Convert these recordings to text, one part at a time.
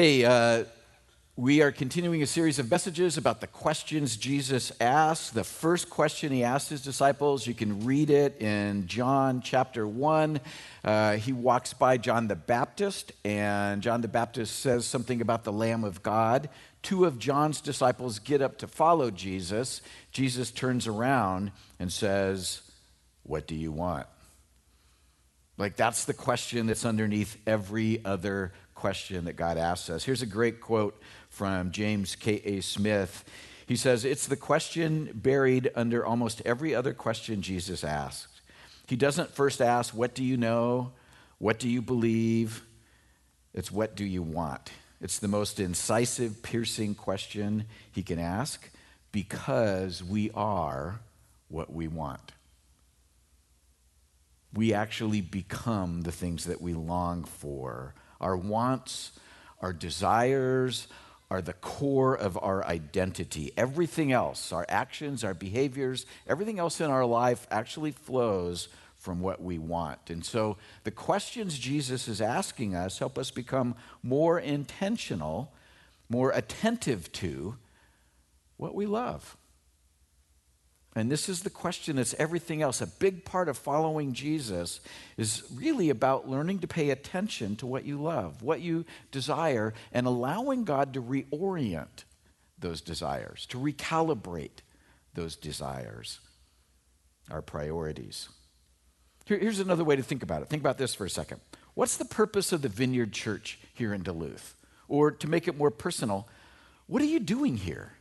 Hey, uh, we are continuing a series of messages about the questions Jesus asked. The first question he asked his disciples, you can read it in John chapter 1. Uh, he walks by John the Baptist, and John the Baptist says something about the Lamb of God. Two of John's disciples get up to follow Jesus. Jesus turns around and says, What do you want? Like, that's the question that's underneath every other question that God asks us. Here's a great quote from James K.A. Smith. He says, It's the question buried under almost every other question Jesus asked. He doesn't first ask, What do you know? What do you believe? It's, What do you want? It's the most incisive, piercing question he can ask because we are what we want. We actually become the things that we long for our wants, our desires are the core of our identity. Everything else, our actions, our behaviors, everything else in our life actually flows from what we want. And so the questions Jesus is asking us help us become more intentional, more attentive to what we love. And this is the question that's everything else. A big part of following Jesus is really about learning to pay attention to what you love, what you desire, and allowing God to reorient those desires, to recalibrate those desires, our priorities. Here, here's another way to think about it. Think about this for a second. What's the purpose of the Vineyard Church here in Duluth? Or to make it more personal, what are you doing here?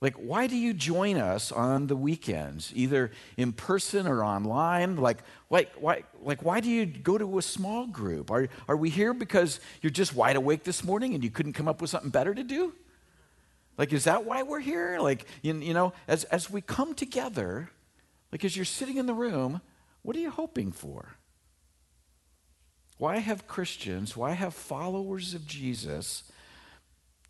Like, why do you join us on the weekends, either in person or online? Like, like, why, like, why do you go to a small group? Are, are we here because you're just wide awake this morning and you couldn't come up with something better to do? Like, is that why we're here? Like, you, you know, as, as we come together, like, as you're sitting in the room, what are you hoping for? Why have Christians, why have followers of Jesus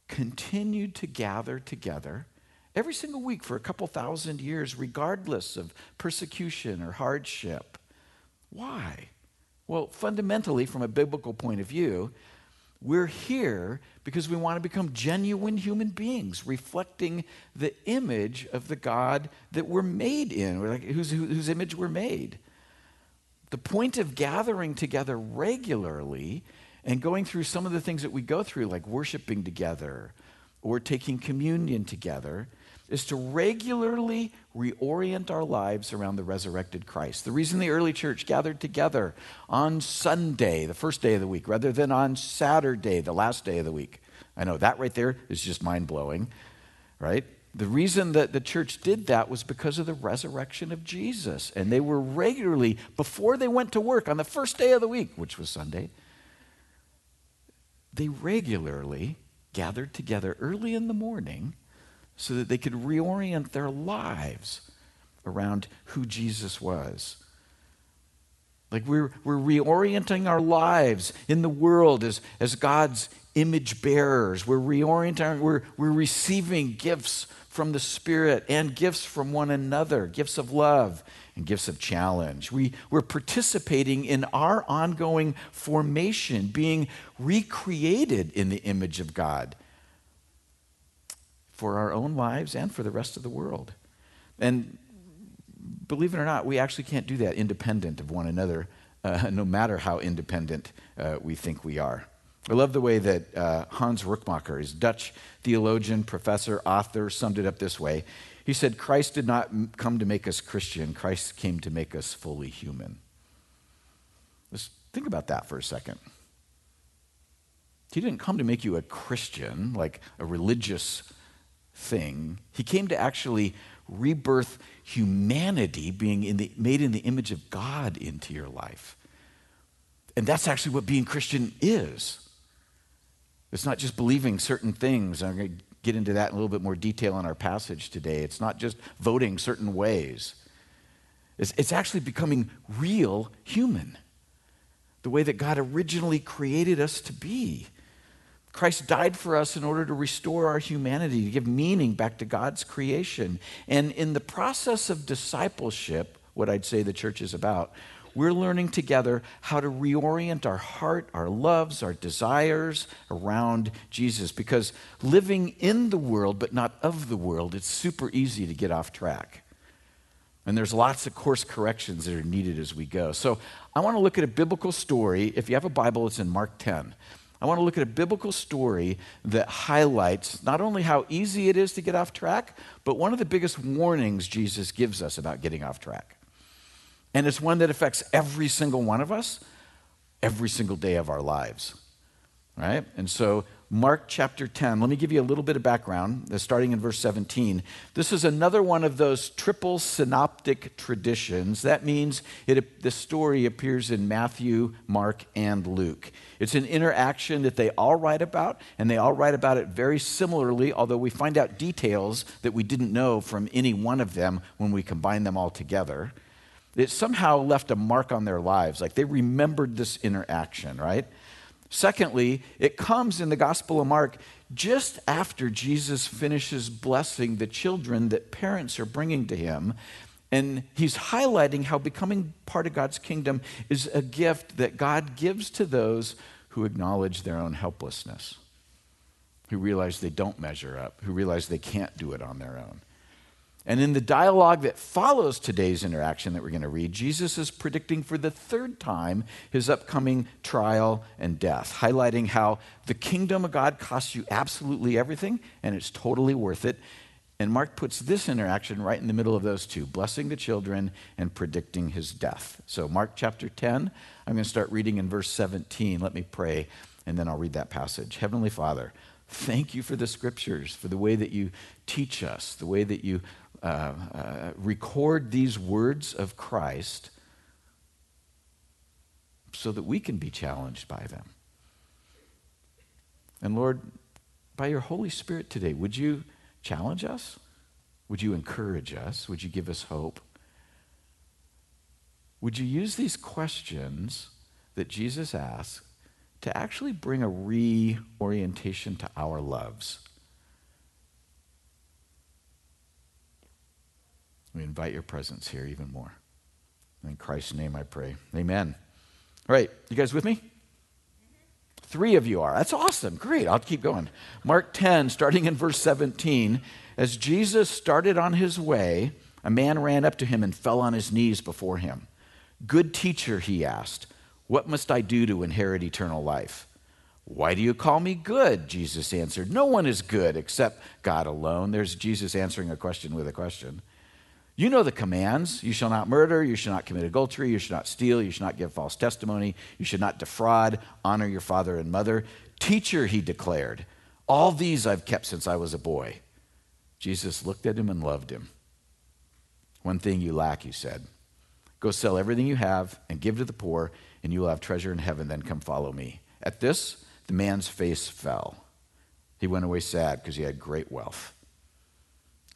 continued to gather together? Every single week for a couple thousand years, regardless of persecution or hardship. Why? Well, fundamentally, from a biblical point of view, we're here because we want to become genuine human beings, reflecting the image of the God that we're made in, like whose, whose image we're made. The point of gathering together regularly and going through some of the things that we go through, like worshiping together or taking communion together, is to regularly reorient our lives around the resurrected Christ. The reason the early church gathered together on Sunday, the first day of the week, rather than on Saturday, the last day of the week. I know that right there is just mind blowing, right? The reason that the church did that was because of the resurrection of Jesus. And they were regularly, before they went to work on the first day of the week, which was Sunday, they regularly gathered together early in the morning so that they could reorient their lives around who Jesus was. Like we're, we're reorienting our lives in the world as, as God's image bearers. We're reorienting, we're, we're receiving gifts from the Spirit and gifts from one another, gifts of love and gifts of challenge. We, we're participating in our ongoing formation, being recreated in the image of God for our own lives and for the rest of the world. And believe it or not, we actually can't do that independent of one another, uh, no matter how independent uh, we think we are. I love the way that uh, Hans Rookmaaker, his Dutch theologian, professor, author, summed it up this way. He said, Christ did not come to make us Christian, Christ came to make us fully human. Let's think about that for a second. He didn't come to make you a Christian, like a religious thing. He came to actually rebirth humanity being in the, made in the image of God into your life. And that's actually what being Christian is. It's not just believing certain things. I'm going to get into that in a little bit more detail in our passage today. It's not just voting certain ways. It's, it's actually becoming real human, the way that God originally created us to be. Christ died for us in order to restore our humanity, to give meaning back to God's creation. And in the process of discipleship, what I'd say the church is about, we're learning together how to reorient our heart, our loves, our desires around Jesus. Because living in the world, but not of the world, it's super easy to get off track. And there's lots of course corrections that are needed as we go. So I want to look at a biblical story. If you have a Bible, it's in Mark 10. I want to look at a biblical story that highlights not only how easy it is to get off track, but one of the biggest warnings Jesus gives us about getting off track. And it's one that affects every single one of us every single day of our lives. Right? And so Mark chapter 10. Let me give you a little bit of background, uh, starting in verse 17. This is another one of those triple synoptic traditions. That means it, the story appears in Matthew, Mark, and Luke. It's an interaction that they all write about, and they all write about it very similarly, although we find out details that we didn't know from any one of them when we combine them all together. It somehow left a mark on their lives, like they remembered this interaction, right? Secondly, it comes in the Gospel of Mark just after Jesus finishes blessing the children that parents are bringing to him. And he's highlighting how becoming part of God's kingdom is a gift that God gives to those who acknowledge their own helplessness, who realize they don't measure up, who realize they can't do it on their own. And in the dialogue that follows today's interaction that we're going to read, Jesus is predicting for the third time his upcoming trial and death, highlighting how the kingdom of God costs you absolutely everything and it's totally worth it. And Mark puts this interaction right in the middle of those two, blessing the children and predicting his death. So, Mark chapter 10, I'm going to start reading in verse 17. Let me pray, and then I'll read that passage. Heavenly Father, thank you for the scriptures, for the way that you teach us, the way that you uh, uh, record these words of Christ so that we can be challenged by them. And Lord, by your Holy Spirit today, would you challenge us? Would you encourage us? Would you give us hope? Would you use these questions that Jesus asked to actually bring a reorientation to our loves? We invite your presence here even more. In Christ's name I pray. Amen. All right, you guys with me? Three of you are. That's awesome. Great. I'll keep going. Mark 10, starting in verse 17. As Jesus started on his way, a man ran up to him and fell on his knees before him. Good teacher, he asked, what must I do to inherit eternal life? Why do you call me good? Jesus answered. No one is good except God alone. There's Jesus answering a question with a question. You know the commands. You shall not murder. You shall not commit adultery. You shall not steal. You shall not give false testimony. You should not defraud. Honor your father and mother. Teacher, he declared, all these I've kept since I was a boy. Jesus looked at him and loved him. One thing you lack, he said. Go sell everything you have and give to the poor, and you will have treasure in heaven. Then come follow me. At this, the man's face fell. He went away sad because he had great wealth.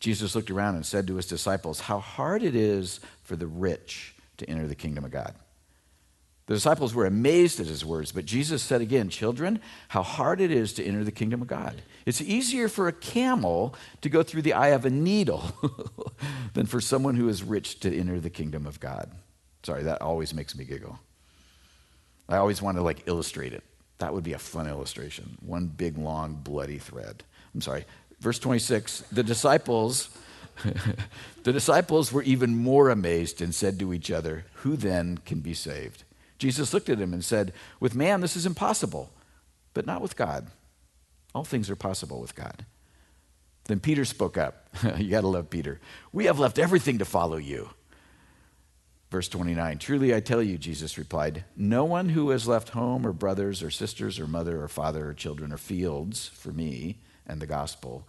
Jesus looked around and said to his disciples, How hard it is for the rich to enter the kingdom of God. The disciples were amazed at his words, but Jesus said again, Children, how hard it is to enter the kingdom of God. It's easier for a camel to go through the eye of a needle than for someone who is rich to enter the kingdom of God. Sorry, that always makes me giggle. I always want to like illustrate it. That would be a fun illustration. One big, long, bloody thread. I'm sorry. Verse 26 the disciples. the disciples were even more amazed and said to each other, Who then can be saved? Jesus looked at him and said, With man this is impossible, but not with God. All things are possible with God. Then Peter spoke up. you got to love Peter. We have left everything to follow you. Verse 29 Truly I tell you, Jesus replied, no one who has left home or brothers or sisters or mother or father or children or fields for me and the gospel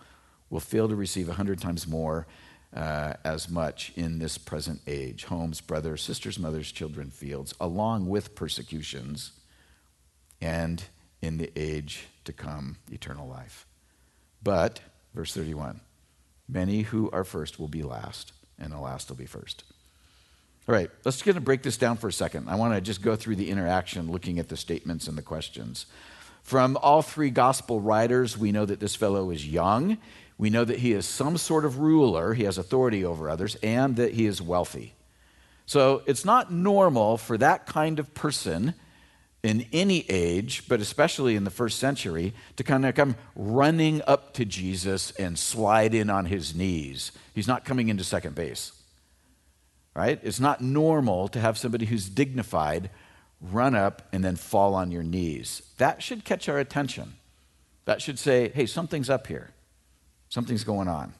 will fail to receive a hundred times more uh, as much in this present age homes, brothers, sisters, mothers, children, fields, along with persecutions, and in the age to come, eternal life. But, verse 31, many who are first will be last, and the last will be first. All right, let's get to break this down for a second. I want to just go through the interaction, looking at the statements and the questions. From all three gospel writers, we know that this fellow is young. We know that he is some sort of ruler, he has authority over others, and that he is wealthy. So it's not normal for that kind of person in any age, but especially in the first century, to kind of come running up to Jesus and slide in on his knees. He's not coming into second base, right? It's not normal to have somebody who's dignified run up and then fall on your knees. That should catch our attention. That should say, hey, something's up here, something's going on.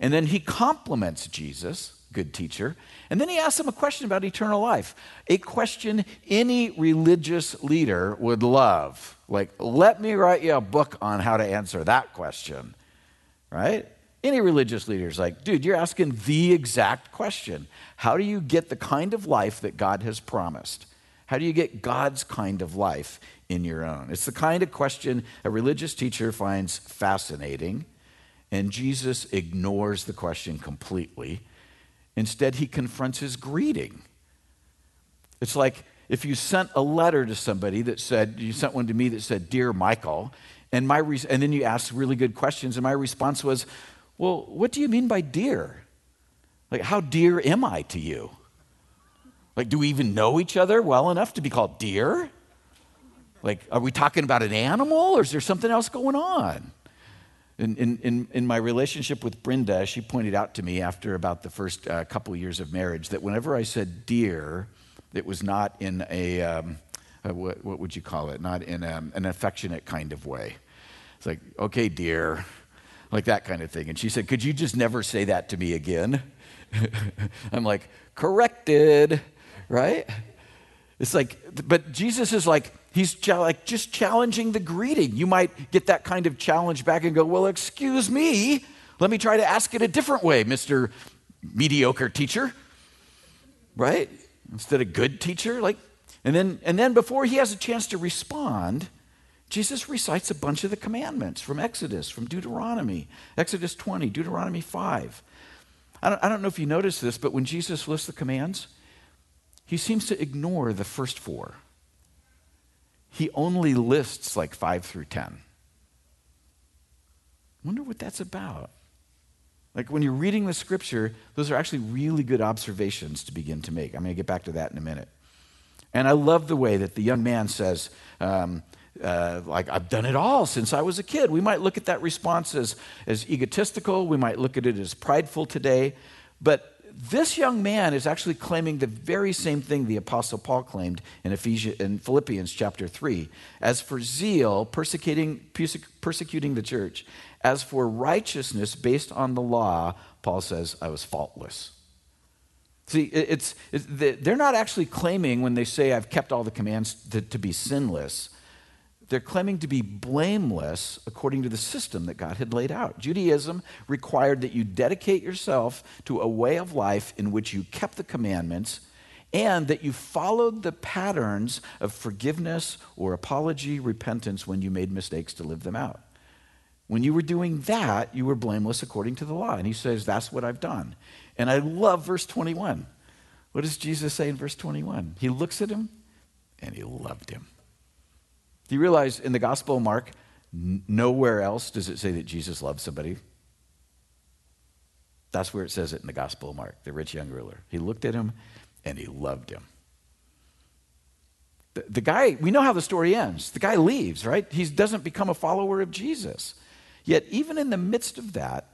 And then he compliments Jesus good teacher. And then he asks him a question about eternal life, a question any religious leader would love. Like, let me write you a book on how to answer that question, right? Any religious leader is like, dude, you're asking the exact question. How do you get the kind of life that God has promised? How do you get God's kind of life in your own? It's the kind of question a religious teacher finds fascinating, and Jesus ignores the question completely Instead, he confronts his greeting. It's like if you sent a letter to somebody that said, you sent one to me that said, Dear Michael, and, my re- and then you asked really good questions, and my response was, Well, what do you mean by dear? Like, how dear am I to you? Like, do we even know each other well enough to be called dear? Like, are we talking about an animal or is there something else going on? In, in, in, my relationship with Brenda, she pointed out to me after about the first uh, couple years of marriage that whenever I said dear, it was not in a, um, a what, what, would you call it? Not in a, um, an affectionate kind of way. It's like, okay, dear, like that kind of thing. And she said, could you just never say that to me again? I'm like, corrected, right? It's like, but Jesus is like, he's like just challenging the greeting. You might get that kind of challenge back and go, well, excuse me, let me try to ask it a different way, Mr. Mediocre teacher, right? Instead of good teacher, like, and then, and then before he has a chance to respond, Jesus recites a bunch of the commandments from Exodus, from Deuteronomy, Exodus 20, Deuteronomy 5. I don't, I don't know if you noticed this, but when Jesus lists the commands, he seems to ignore the first four. He only lists like five through 10. Wonder what that's about. Like when you're reading the scripture, those are actually really good observations to begin to make. I'm going to get back to that in a minute. And I love the way that the young man says, um, uh, like, I've done it all since I was a kid. We might look at that response as, as egotistical, we might look at it as prideful today, but this young man is actually claiming the very same thing the apostle paul claimed in, Ephesians, in philippians chapter 3 as for zeal persecuting, persecuting the church as for righteousness based on the law paul says i was faultless. See it's, it's they're not actually claiming when they say i've kept all the commands to, to be sinless they're claiming to be blameless according to the system that God had laid out. Judaism required that you dedicate yourself to a way of life in which you kept the commandments and that you followed the patterns of forgiveness or apology, repentance when you made mistakes to live them out. When you were doing that, you were blameless according to the law. And he says, That's what I've done. And I love verse 21. What does Jesus say in verse 21? He looks at him and he loved him. Do you realize in the Gospel of Mark, nowhere else does it say that Jesus loved somebody? That's where it says it in the Gospel of Mark, the rich young ruler. He looked at him and he loved him. The, the guy, we know how the story ends. The guy leaves, right? He doesn't become a follower of Jesus. Yet, even in the midst of that,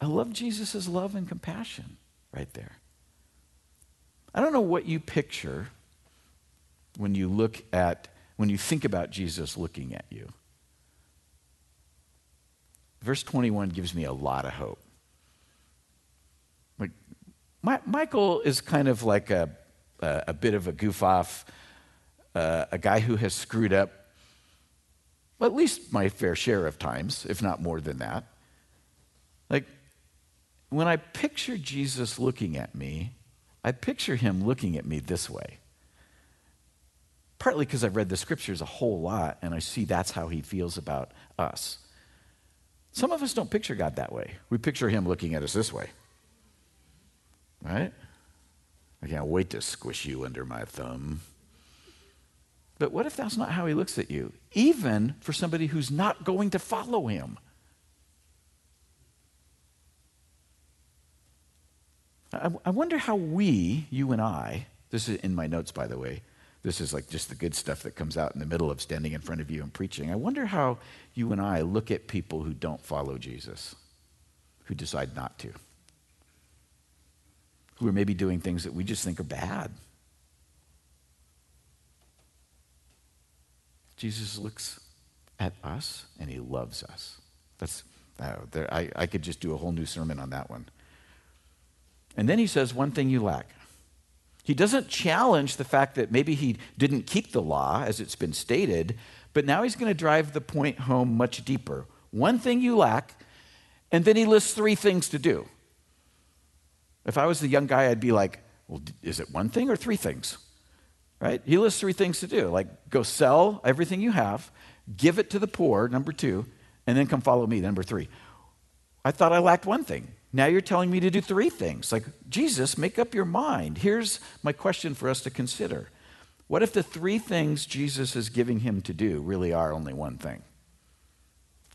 I love Jesus' love and compassion right there. I don't know what you picture when you look at when you think about Jesus looking at you. Verse 21 gives me a lot of hope. Like, my, Michael is kind of like a, a, a bit of a goof off, uh, a guy who has screwed up at least my fair share of times, if not more than that. Like, when I picture Jesus looking at me, I picture him looking at me this way partly because I've read the scriptures a whole lot and I see that's how he feels about us. Some of us don't picture God that way. We picture him looking at us this way. Right? I can't wait to squish you under my thumb. But what if that's not how he looks at you? Even for somebody who's not going to follow him. I, wonder how we, you and I, this is in my notes, by the way, this is like just the good stuff that comes out in the middle of standing in front of you and preaching. I wonder how you and I look at people who don't follow Jesus, who decide not to, who are maybe doing things that we just think are bad. Jesus looks at us and he loves us. That's, uh, there, I, I could just do a whole new sermon on that one. And then he says, One thing you lack. He doesn't challenge the fact that maybe he didn't keep the law, as it's been stated, but now he's going to drive the point home much deeper. One thing you lack, and then he lists three things to do. If I was the young guy, I'd be like, well, is it one thing or three things? Right? He lists three things to do like go sell everything you have, give it to the poor, number two, and then come follow me, number three. I thought I lacked one thing. Now you're telling me to do three things. Like, Jesus, make up your mind. Here's my question for us to consider What if the three things Jesus is giving him to do really are only one thing?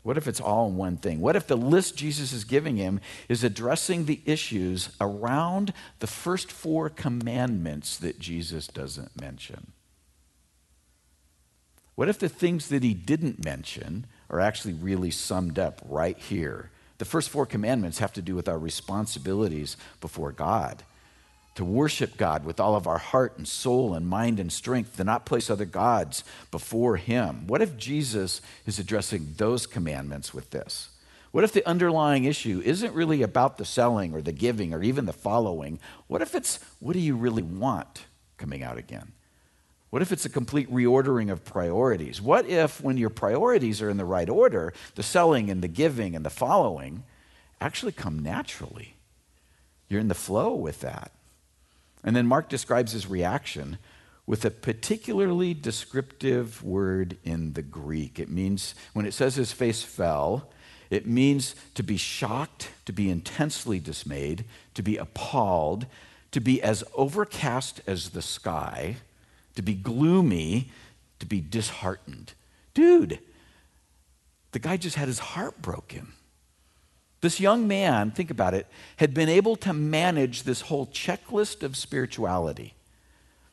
What if it's all one thing? What if the list Jesus is giving him is addressing the issues around the first four commandments that Jesus doesn't mention? What if the things that he didn't mention are actually really summed up right here the first four commandments have to do with our responsibilities before God to worship God with all of our heart and soul and mind and strength, to not place other gods before Him. What if Jesus is addressing those commandments with this? What if the underlying issue isn't really about the selling or the giving or even the following? What if it's what do you really want coming out again? What if it's a complete reordering of priorities? What if, when your priorities are in the right order, the selling and the giving and the following actually come naturally? You're in the flow with that. And then Mark describes his reaction with a particularly descriptive word in the Greek. It means, when it says his face fell, it means to be shocked, to be intensely dismayed, to be appalled, to be as overcast as the sky to be gloomy, to be disheartened. Dude, the guy just had his heart broken. This young man, think about it, had been able to manage this whole checklist of spirituality,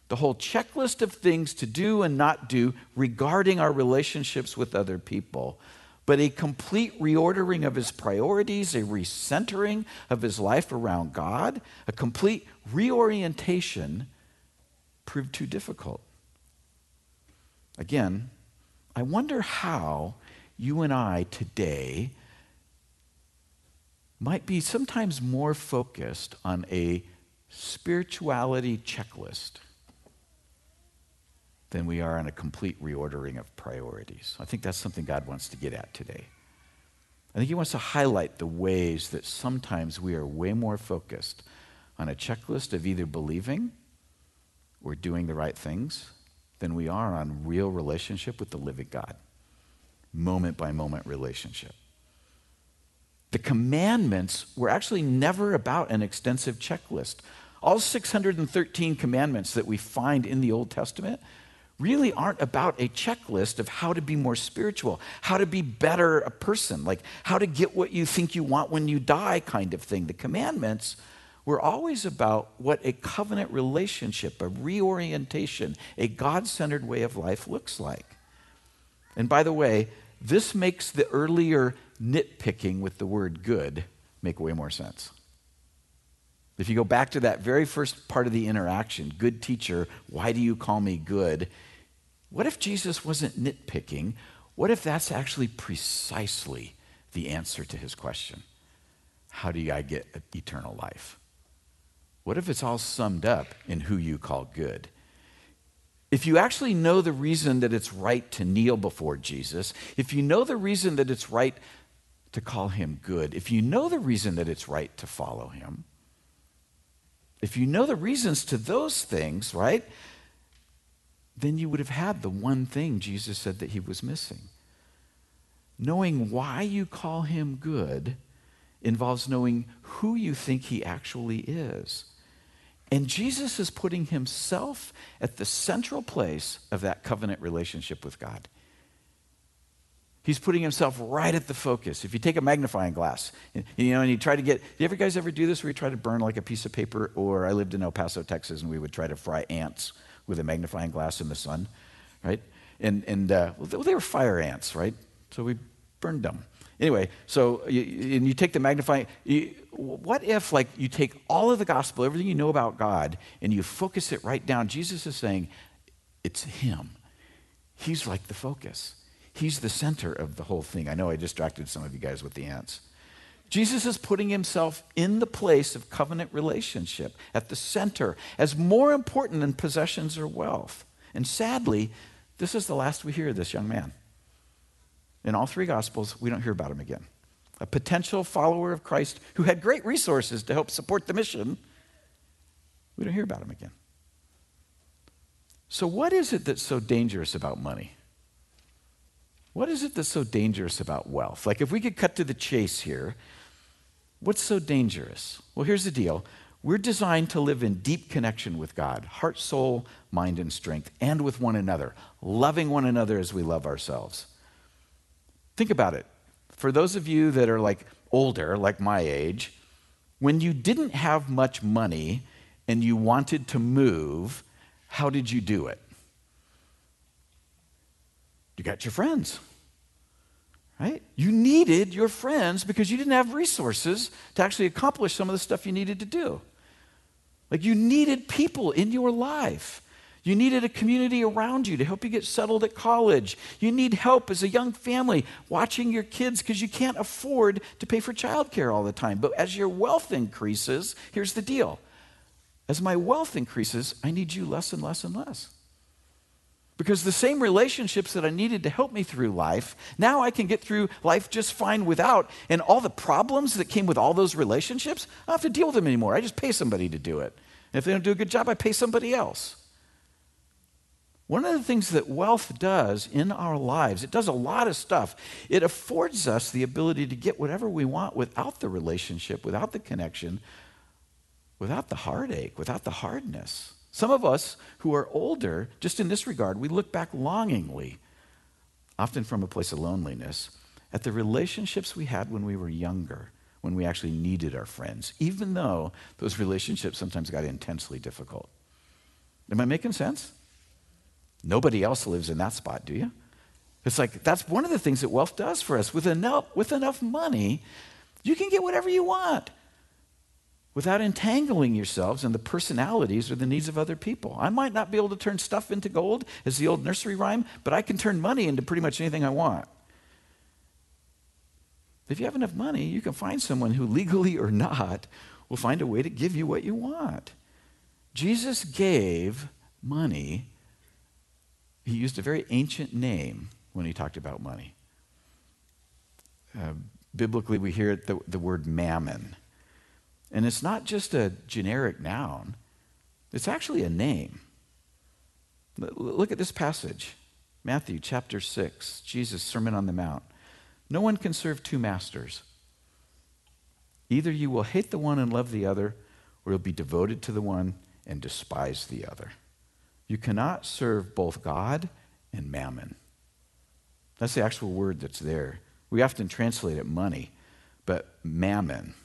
the whole checklist of things to do and not do regarding our relationships with other people, but a complete reordering of his priorities, a recentering of his life around God, a complete reorientation proved too difficult. Again, I wonder how you and I today might be sometimes more focused on a spirituality checklist than we are on a complete reordering of priorities. I think that's something God wants to get at today. I think He wants to highlight the ways that sometimes we are way more focused on a checklist of either believing we're doing the right things than we are on real relationship with the living God. Moment by moment relationship. The commandments were actually never about an extensive checklist. All 613 commandments that we find in the Old Testament really aren't about a checklist of how to be more spiritual, how to be better a person, like how to get what you think you want when you die kind of thing. The commandments we're always about what a covenant relationship, a reorientation, a God centered way of life looks like. And by the way, this makes the earlier nitpicking with the word good make way more sense. If you go back to that very first part of the interaction, good teacher, why do you call me good? What if Jesus wasn't nitpicking? What if that's actually precisely the answer to his question? How do I get eternal life? What if it's all summed up in who you call good? If you actually know the reason that it's right to kneel before Jesus, if you know the reason that it's right to call him good, if you know the reason that it's right to follow him, if you know the reasons to those things, right, then you would have had the one thing Jesus said that he was missing. Knowing why you call him good involves knowing who you think he actually is. And Jesus is putting himself at the central place of that covenant relationship with God. He's putting himself right at the focus. If you take a magnifying glass, you know, and you try to get, do you ever guys ever do this where you try to burn like a piece of paper? Or I lived in El Paso, Texas, and we would try to fry ants with a magnifying glass in the sun, right? And, and uh, well, they were fire ants, right? So we burned them. Anyway, so you, and you take the magnifying, you, what if like you take all of the gospel, everything you know about God, and you focus it right down? Jesus is saying, it's Him. He's like the focus. He's the center of the whole thing. I know I distracted some of you guys with the ants. Jesus is putting himself in the place of covenant relationship at the center as more important than possessions or wealth. And sadly, this is the last we hear of this young man. In all three Gospels, we don't hear about him again. A potential follower of Christ who had great resources to help support the mission, we don't hear about him again. So, what is it that's so dangerous about money? What is it that's so dangerous about wealth? Like, if we could cut to the chase here, what's so dangerous? Well, here's the deal we're designed to live in deep connection with God, heart, soul, mind, and strength, and with one another, loving one another as we love ourselves. Think about it. For those of you that are like older, like my age, when you didn't have much money and you wanted to move, how did you do it? You got your friends. Right? You needed your friends because you didn't have resources to actually accomplish some of the stuff you needed to do. Like you needed people in your life. You needed a community around you to help you get settled at college. You need help as a young family watching your kids because you can't afford to pay for childcare all the time. But as your wealth increases, here's the deal as my wealth increases, I need you less and less and less. Because the same relationships that I needed to help me through life, now I can get through life just fine without. And all the problems that came with all those relationships, I don't have to deal with them anymore. I just pay somebody to do it. And if they don't do a good job, I pay somebody else. One of the things that wealth does in our lives, it does a lot of stuff. It affords us the ability to get whatever we want without the relationship, without the connection, without the heartache, without the hardness. Some of us who are older, just in this regard, we look back longingly, often from a place of loneliness, at the relationships we had when we were younger, when we actually needed our friends, even though those relationships sometimes got intensely difficult. Am I making sense? Nobody else lives in that spot, do you? It's like that's one of the things that wealth does for us. With enough, with enough money, you can get whatever you want without entangling yourselves in the personalities or the needs of other people. I might not be able to turn stuff into gold, as the old nursery rhyme, but I can turn money into pretty much anything I want. If you have enough money, you can find someone who, legally or not, will find a way to give you what you want. Jesus gave money, he used a very ancient name when he talked about money. Uh, biblically, we hear the, the word mammon. And it's not just a generic noun, it's actually a name. Look at this passage Matthew chapter 6, Jesus' Sermon on the Mount. No one can serve two masters. Either you will hate the one and love the other, or you'll be devoted to the one and despise the other. You cannot serve both God and mammon. That's the actual word that's there. We often translate it money, but mammon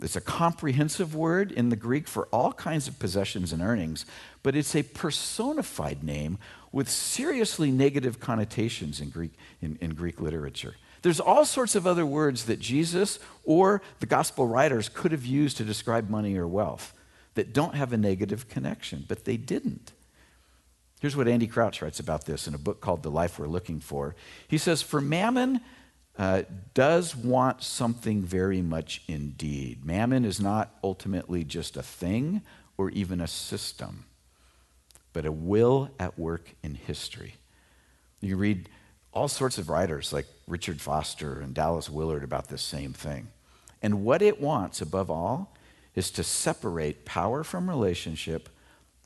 it's a comprehensive word in the Greek for all kinds of possessions and earnings, but it's a personified name with seriously negative connotations in Greek, in, in Greek literature. There's all sorts of other words that Jesus or the gospel writers could have used to describe money or wealth that don't have a negative connection, but they didn't. Here's what Andy Crouch writes about this in a book called The Life We're Looking For. He says, For mammon, uh, does want something very much indeed. Mammon is not ultimately just a thing or even a system, but a will at work in history. You read all sorts of writers like Richard Foster and Dallas Willard about this same thing. And what it wants, above all, is to separate power from relationship,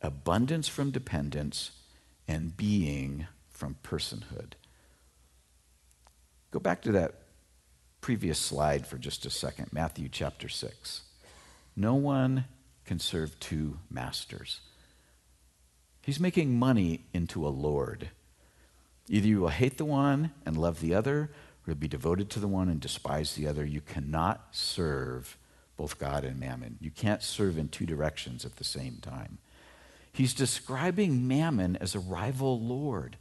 abundance from dependence, and being from personhood. Go back to that previous slide for just a second Matthew chapter 6. No one can serve two masters. He's making money into a Lord. Either you will hate the one and love the other, or you'll be devoted to the one and despise the other. You cannot serve both God and mammon. You can't serve in two directions at the same time. He's describing mammon as a rival Lord,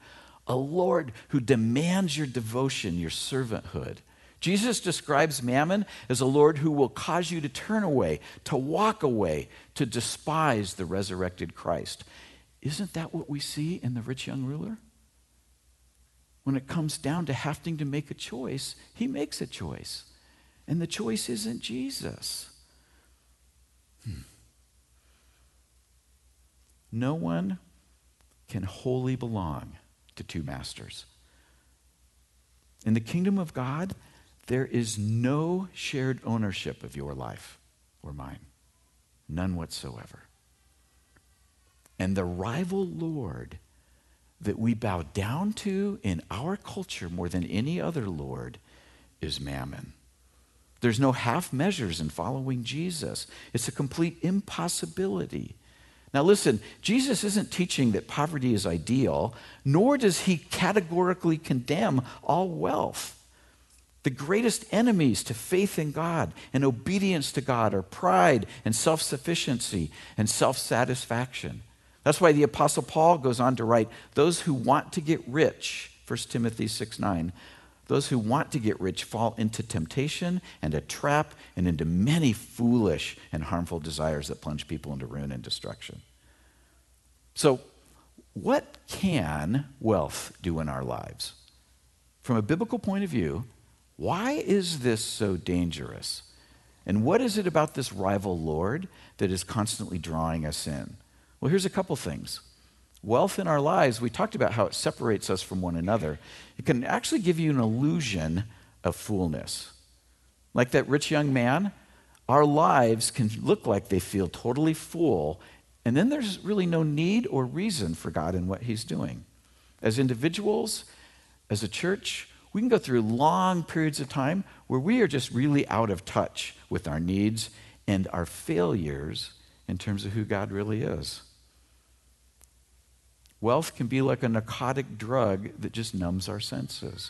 a Lord who demands your devotion, your servanthood. Jesus describes mammon as a Lord who will cause you to turn away, to walk away, to despise the resurrected Christ. Isn't that what we see in the rich young ruler? When it comes down to having to make a choice, he makes a choice. And the choice isn't Jesus. No one can wholly belong to two masters. In the kingdom of God, there is no shared ownership of your life or mine, none whatsoever. And the rival Lord that we bow down to in our culture more than any other Lord is mammon. There's no half measures in following Jesus, it's a complete impossibility. Now, listen, Jesus isn't teaching that poverty is ideal, nor does he categorically condemn all wealth. The greatest enemies to faith in God and obedience to God are pride and self sufficiency and self satisfaction. That's why the Apostle Paul goes on to write those who want to get rich, 1 Timothy 6 9, those who want to get rich fall into temptation and a trap and into many foolish and harmful desires that plunge people into ruin and destruction. So, what can wealth do in our lives? From a biblical point of view, why is this so dangerous? And what is it about this rival Lord that is constantly drawing us in? Well, here's a couple things. Wealth in our lives, we talked about how it separates us from one another. It can actually give you an illusion of fullness. Like that rich young man, our lives can look like they feel totally full, and then there's really no need or reason for God in what He's doing. As individuals, as a church, we can go through long periods of time where we are just really out of touch with our needs and our failures in terms of who God really is. Wealth can be like a narcotic drug that just numbs our senses.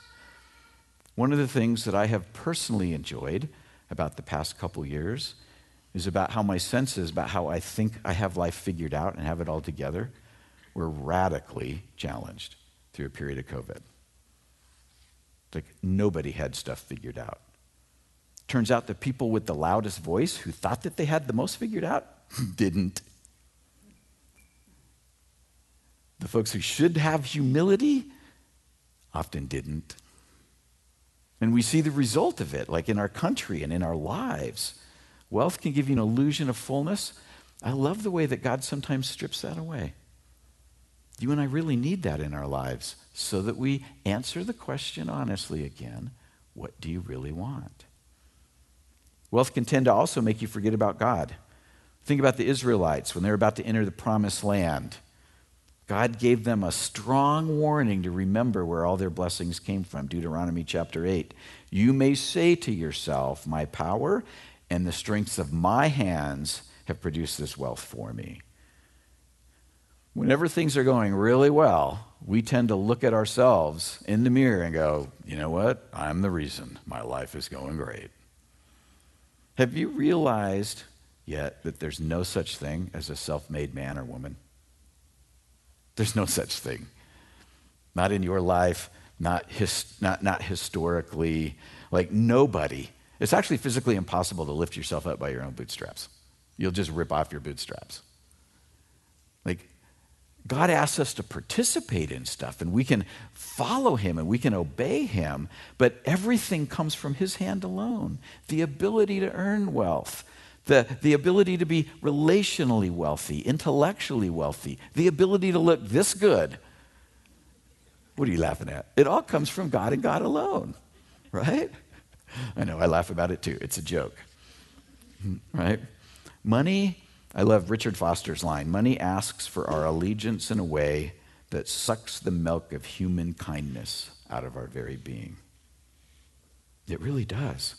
One of the things that I have personally enjoyed about the past couple years is about how my senses, about how I think I have life figured out and have it all together, were radically challenged through a period of COVID. Like nobody had stuff figured out. Turns out the people with the loudest voice who thought that they had the most figured out didn't. The folks who should have humility often didn't. And we see the result of it, like in our country and in our lives. Wealth can give you an illusion of fullness. I love the way that God sometimes strips that away. You and I really need that in our lives so that we answer the question honestly again what do you really want? Wealth can tend to also make you forget about God. Think about the Israelites when they're about to enter the promised land. God gave them a strong warning to remember where all their blessings came from. Deuteronomy chapter 8. You may say to yourself, My power and the strength of my hands have produced this wealth for me. Whenever things are going really well, we tend to look at ourselves in the mirror and go, You know what? I'm the reason my life is going great. Have you realized yet that there's no such thing as a self made man or woman? There's no such thing. Not in your life, not, his, not, not historically. Like nobody. It's actually physically impossible to lift yourself up by your own bootstraps. You'll just rip off your bootstraps. Like, God asks us to participate in stuff, and we can follow Him and we can obey Him, but everything comes from His hand alone. The ability to earn wealth, the, the ability to be relationally wealthy, intellectually wealthy, the ability to look this good. What are you laughing at? It all comes from God and God alone, right? I know, I laugh about it too. It's a joke, right? Money, I love Richard Foster's line money asks for our allegiance in a way that sucks the milk of human kindness out of our very being. It really does.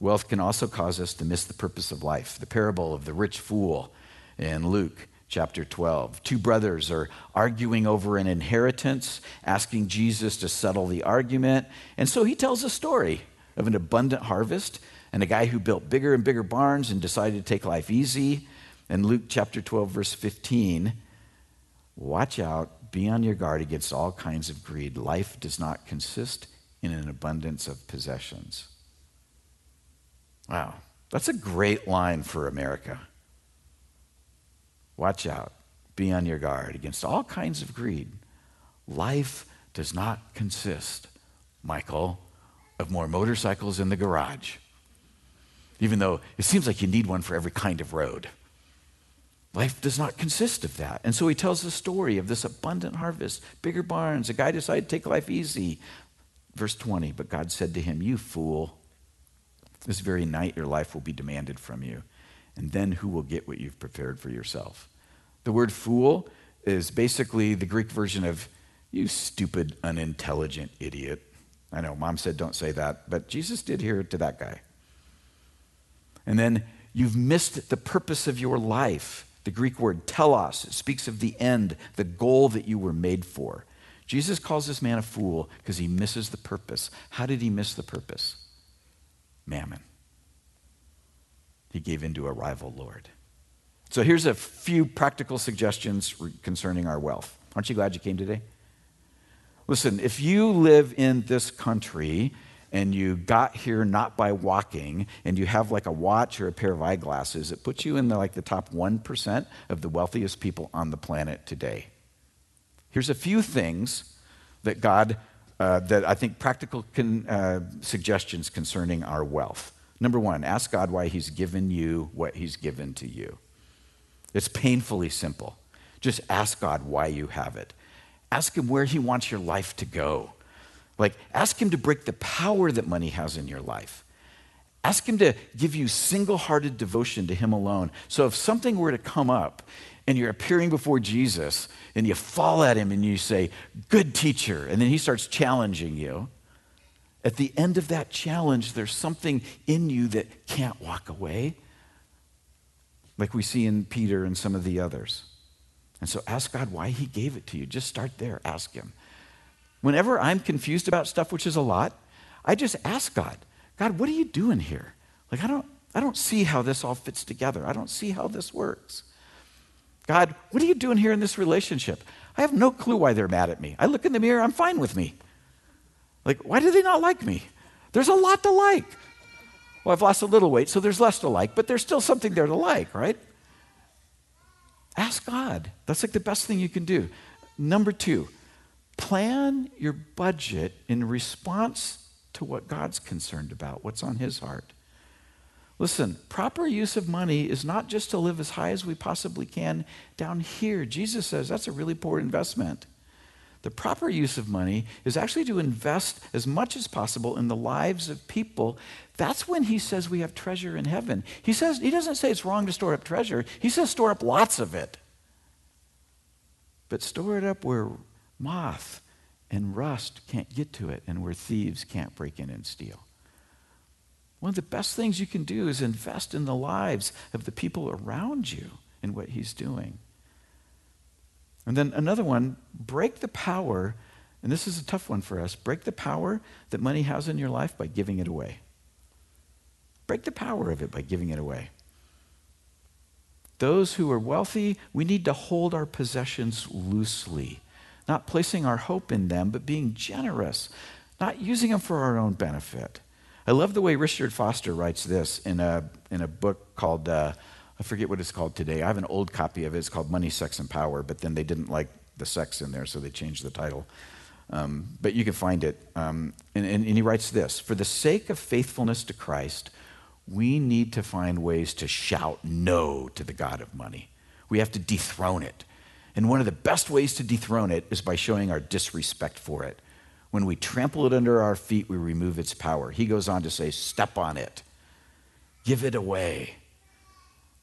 Wealth can also cause us to miss the purpose of life. The parable of the rich fool in Luke chapter 12. Two brothers are arguing over an inheritance, asking Jesus to settle the argument. And so he tells a story of an abundant harvest and a guy who built bigger and bigger barns and decided to take life easy. In Luke chapter 12, verse 15, watch out, be on your guard against all kinds of greed. Life does not consist in an abundance of possessions. Wow, that's a great line for America. Watch out. Be on your guard against all kinds of greed. Life does not consist, Michael, of more motorcycles in the garage, even though it seems like you need one for every kind of road. Life does not consist of that. And so he tells the story of this abundant harvest, bigger barns. A guy decided to take life easy. Verse 20, but God said to him, You fool, this very night your life will be demanded from you. And then who will get what you've prepared for yourself? The word fool is basically the Greek version of you stupid, unintelligent idiot. I know, mom said don't say that, but Jesus did hear it to that guy. And then you've missed the purpose of your life. The Greek word telos it speaks of the end, the goal that you were made for. Jesus calls this man a fool because he misses the purpose. How did he miss the purpose? Mammon he gave in to a rival Lord. So here's a few practical suggestions concerning our wealth. Aren't you glad you came today? Listen, if you live in this country and you got here not by walking and you have like a watch or a pair of eyeglasses, it puts you in the, like the top 1% of the wealthiest people on the planet today. Here's a few things that God, uh, that I think practical uh, suggestions concerning our wealth. Number one, ask God why He's given you what He's given to you. It's painfully simple. Just ask God why you have it. Ask Him where He wants your life to go. Like, ask Him to break the power that money has in your life. Ask Him to give you single hearted devotion to Him alone. So if something were to come up and you're appearing before Jesus and you fall at Him and you say, Good teacher, and then He starts challenging you, at the end of that challenge, there's something in you that can't walk away, like we see in Peter and some of the others. And so ask God why He gave it to you. Just start there. Ask Him. Whenever I'm confused about stuff, which is a lot, I just ask God, God, what are you doing here? Like, I don't, I don't see how this all fits together. I don't see how this works. God, what are you doing here in this relationship? I have no clue why they're mad at me. I look in the mirror, I'm fine with me. Like, why do they not like me? There's a lot to like. Well, I've lost a little weight, so there's less to like, but there's still something there to like, right? Ask God. That's like the best thing you can do. Number two, plan your budget in response to what God's concerned about, what's on His heart. Listen, proper use of money is not just to live as high as we possibly can down here. Jesus says that's a really poor investment. The proper use of money is actually to invest as much as possible in the lives of people. That's when he says we have treasure in heaven. He says he doesn't say it's wrong to store up treasure. He says store up lots of it. But store it up where moth and rust can't get to it and where thieves can't break in and steal. One of the best things you can do is invest in the lives of the people around you and what he's doing. And then another one break the power, and this is a tough one for us break the power that money has in your life by giving it away. Break the power of it by giving it away. Those who are wealthy, we need to hold our possessions loosely, not placing our hope in them, but being generous, not using them for our own benefit. I love the way Richard Foster writes this in a, in a book called uh, I forget what it's called today. I have an old copy of it. It's called Money, Sex, and Power, but then they didn't like the sex in there, so they changed the title. Um, but you can find it. Um, and, and, and he writes this For the sake of faithfulness to Christ, we need to find ways to shout no to the God of money. We have to dethrone it. And one of the best ways to dethrone it is by showing our disrespect for it. When we trample it under our feet, we remove its power. He goes on to say, Step on it, give it away.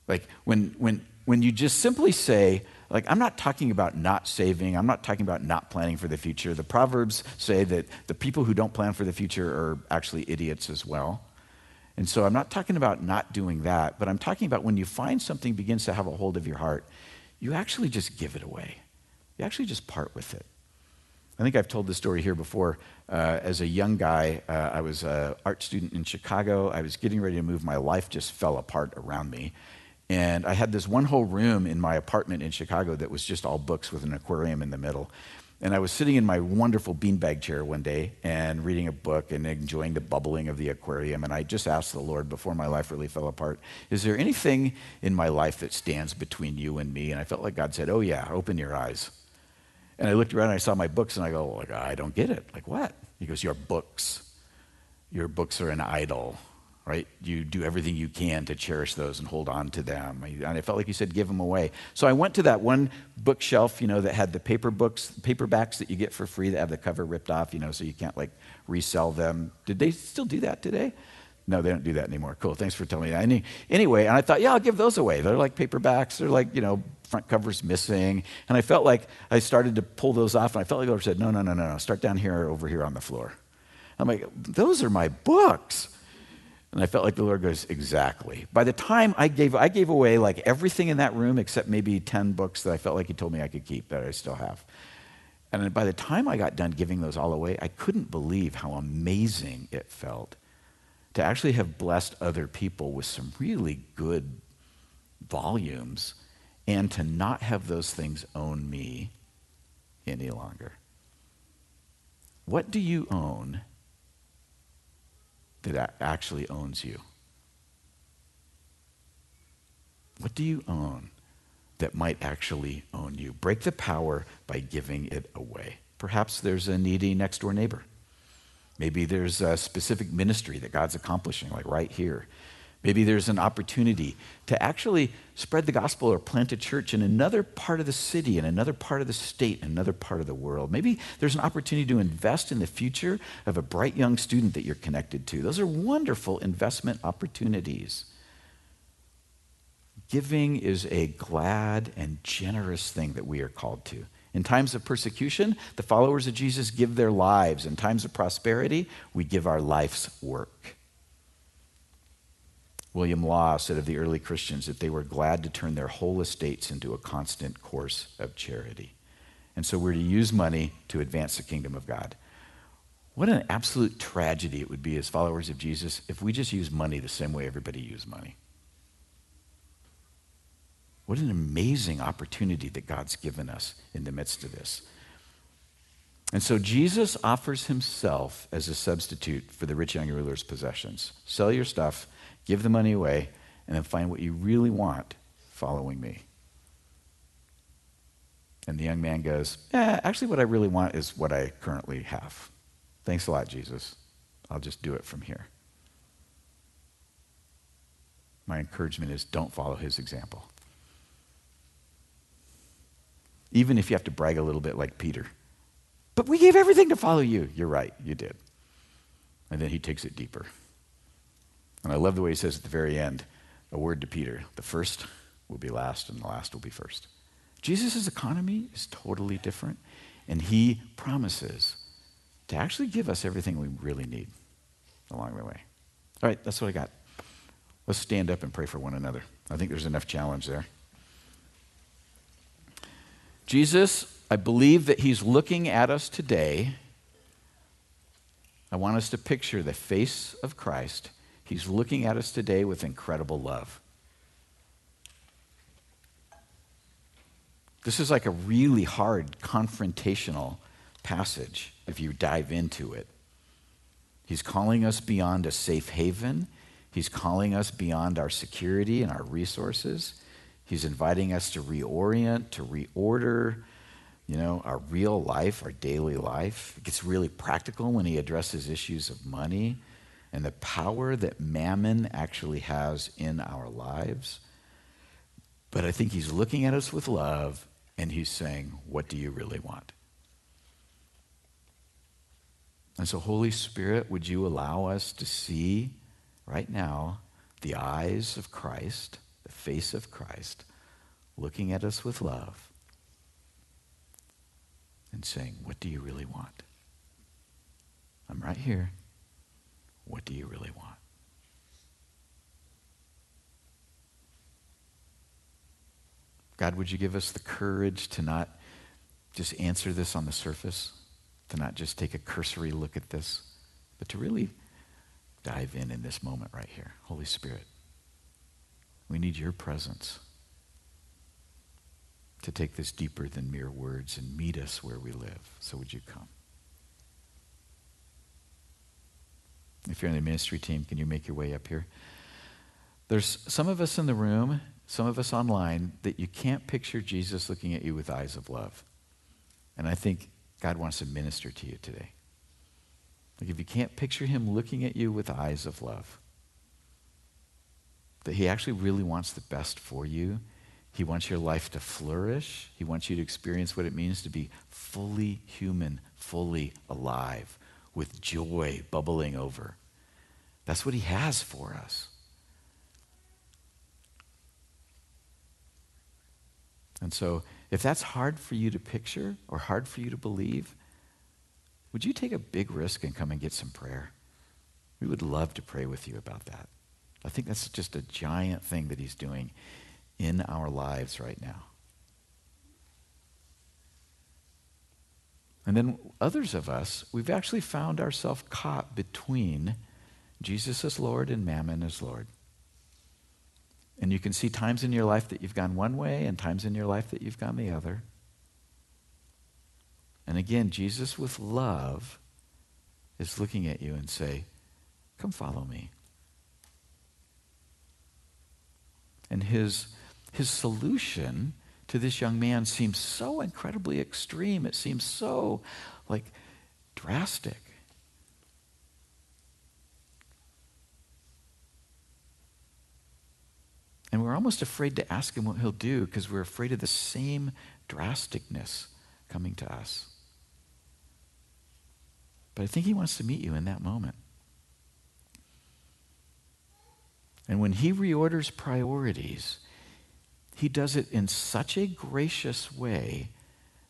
Like when, when, when you just simply say, like, I'm not talking about not saving, I'm not talking about not planning for the future. The Proverbs say that the people who don't plan for the future are actually idiots as well. And so I'm not talking about not doing that, but I'm talking about when you find something begins to have a hold of your heart, you actually just give it away. You actually just part with it. I think I've told this story here before. Uh, as a young guy, uh, I was an art student in Chicago. I was getting ready to move. My life just fell apart around me. And I had this one whole room in my apartment in Chicago that was just all books with an aquarium in the middle. And I was sitting in my wonderful beanbag chair one day and reading a book and enjoying the bubbling of the aquarium. And I just asked the Lord before my life really fell apart, Is there anything in my life that stands between you and me? And I felt like God said, Oh, yeah, open your eyes. And I looked around and I saw my books and I go, like, I don't get it. Like, what? He goes, Your books. Your books are an idol right? You do everything you can to cherish those and hold on to them. And I felt like you said, give them away. So I went to that one bookshelf, you know, that had the paper books, paperbacks that you get for free that have the cover ripped off, you know, so you can't like resell them. Did they still do that today? No, they don't do that anymore. Cool. Thanks for telling me that. Any, anyway, and I thought, yeah, I'll give those away. They're like paperbacks. They're like, you know, front covers missing. And I felt like I started to pull those off, and I felt like the Lord said, no, no, no, no, no. Start down here, over here on the floor. I'm like, those are my books. And I felt like the Lord goes, exactly. By the time I gave, I gave away like everything in that room except maybe 10 books that I felt like He told me I could keep that I still have. And by the time I got done giving those all away, I couldn't believe how amazing it felt to actually have blessed other people with some really good volumes and to not have those things own me any longer. What do you own that actually owns you? What do you own that might actually own you? Break the power by giving it away. Perhaps there's a needy next door neighbor. Maybe there's a specific ministry that God's accomplishing, like right here. Maybe there's an opportunity to actually spread the gospel or plant a church in another part of the city, in another part of the state, in another part of the world. Maybe there's an opportunity to invest in the future of a bright young student that you're connected to. Those are wonderful investment opportunities. Giving is a glad and generous thing that we are called to. In times of persecution, the followers of Jesus give their lives. In times of prosperity, we give our life's work. William Law said of the early Christians that they were glad to turn their whole estates into a constant course of charity. And so we're to use money to advance the kingdom of God. What an absolute tragedy it would be as followers of Jesus if we just use money the same way everybody used money. What an amazing opportunity that God's given us in the midst of this. And so Jesus offers himself as a substitute for the rich young ruler's possessions. Sell your stuff give the money away, and then find what you really want following me. And the young man goes, Yeah, actually, what I really want is what I currently have. Thanks a lot, Jesus. I'll just do it from here. My encouragement is don't follow his example. Even if you have to brag a little bit like Peter. But we gave everything to follow you. You're right, you did. And then he takes it deeper. And I love the way he says at the very end a word to Peter the first will be last, and the last will be first. Jesus' economy is totally different, and he promises to actually give us everything we really need along the way. All right, that's what I got. Let's stand up and pray for one another. I think there's enough challenge there. Jesus, I believe that he's looking at us today. I want us to picture the face of Christ He's looking at us today with incredible love. This is like a really hard confrontational passage if you dive into it. He's calling us beyond a safe haven. He's calling us beyond our security and our resources. He's inviting us to reorient, to reorder, you know, our real life, our daily life. It gets really practical when he addresses issues of money and the power that mammon actually has in our lives. But I think he's looking at us with love and he's saying, What do you really want? And so, Holy Spirit, would you allow us to see right now the eyes of Christ, the face of Christ, looking at us with love and saying, What do you really want? I'm right here. What do you really want? God, would you give us the courage to not just answer this on the surface, to not just take a cursory look at this, but to really dive in in this moment right here. Holy Spirit, we need your presence to take this deeper than mere words and meet us where we live. So would you come? If you're in the ministry team, can you make your way up here? There's some of us in the room, some of us online, that you can't picture Jesus looking at you with eyes of love. And I think God wants to minister to you today. Like if you can't picture him looking at you with eyes of love, that he actually really wants the best for you. He wants your life to flourish. He wants you to experience what it means to be fully human, fully alive, with joy bubbling over. That's what he has for us. And so, if that's hard for you to picture or hard for you to believe, would you take a big risk and come and get some prayer? We would love to pray with you about that. I think that's just a giant thing that he's doing in our lives right now. And then others of us, we've actually found ourselves caught between Jesus as Lord and mammon as Lord. And you can see times in your life that you've gone one way and times in your life that you've gone the other. And again, Jesus with love is looking at you and say, "Come follow me." And his his solution to this young man seems so incredibly extreme. It seems so like drastic. And we're almost afraid to ask him what he'll do because we're afraid of the same drasticness coming to us. But I think he wants to meet you in that moment. And when he reorders priorities, he does it in such a gracious way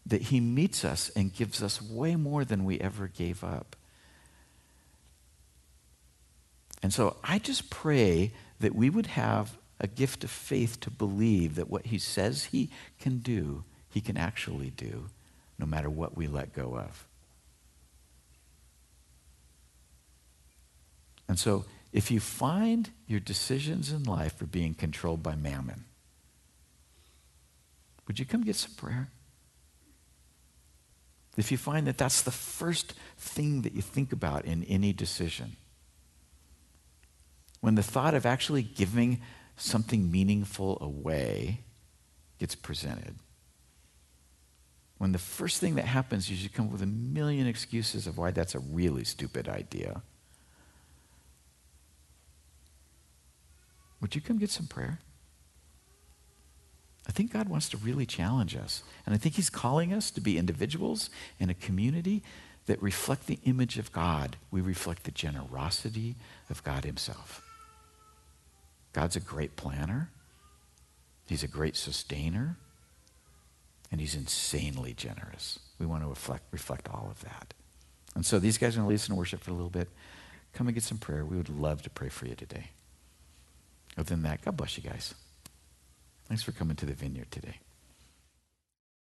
that he meets us and gives us way more than we ever gave up. And so I just pray that we would have a gift of faith to believe that what he says he can do, he can actually do, no matter what we let go of. And so, if you find your decisions in life are being controlled by mammon, would you come get some prayer? If you find that that's the first thing that you think about in any decision, when the thought of actually giving something meaningful away gets presented. When the first thing that happens is you come up with a million excuses of why that's a really stupid idea. Would you come get some prayer? I think God wants to really challenge us. And I think He's calling us to be individuals in a community that reflect the image of God. We reflect the generosity of God Himself. God's a great planner, He's a great sustainer, and He's insanely generous. We want to reflect, reflect all of that. And so these guys are going to lead us in worship for a little bit. Come and get some prayer. We would love to pray for you today. Other than that, God bless you guys. Thanks for coming to the vineyard today.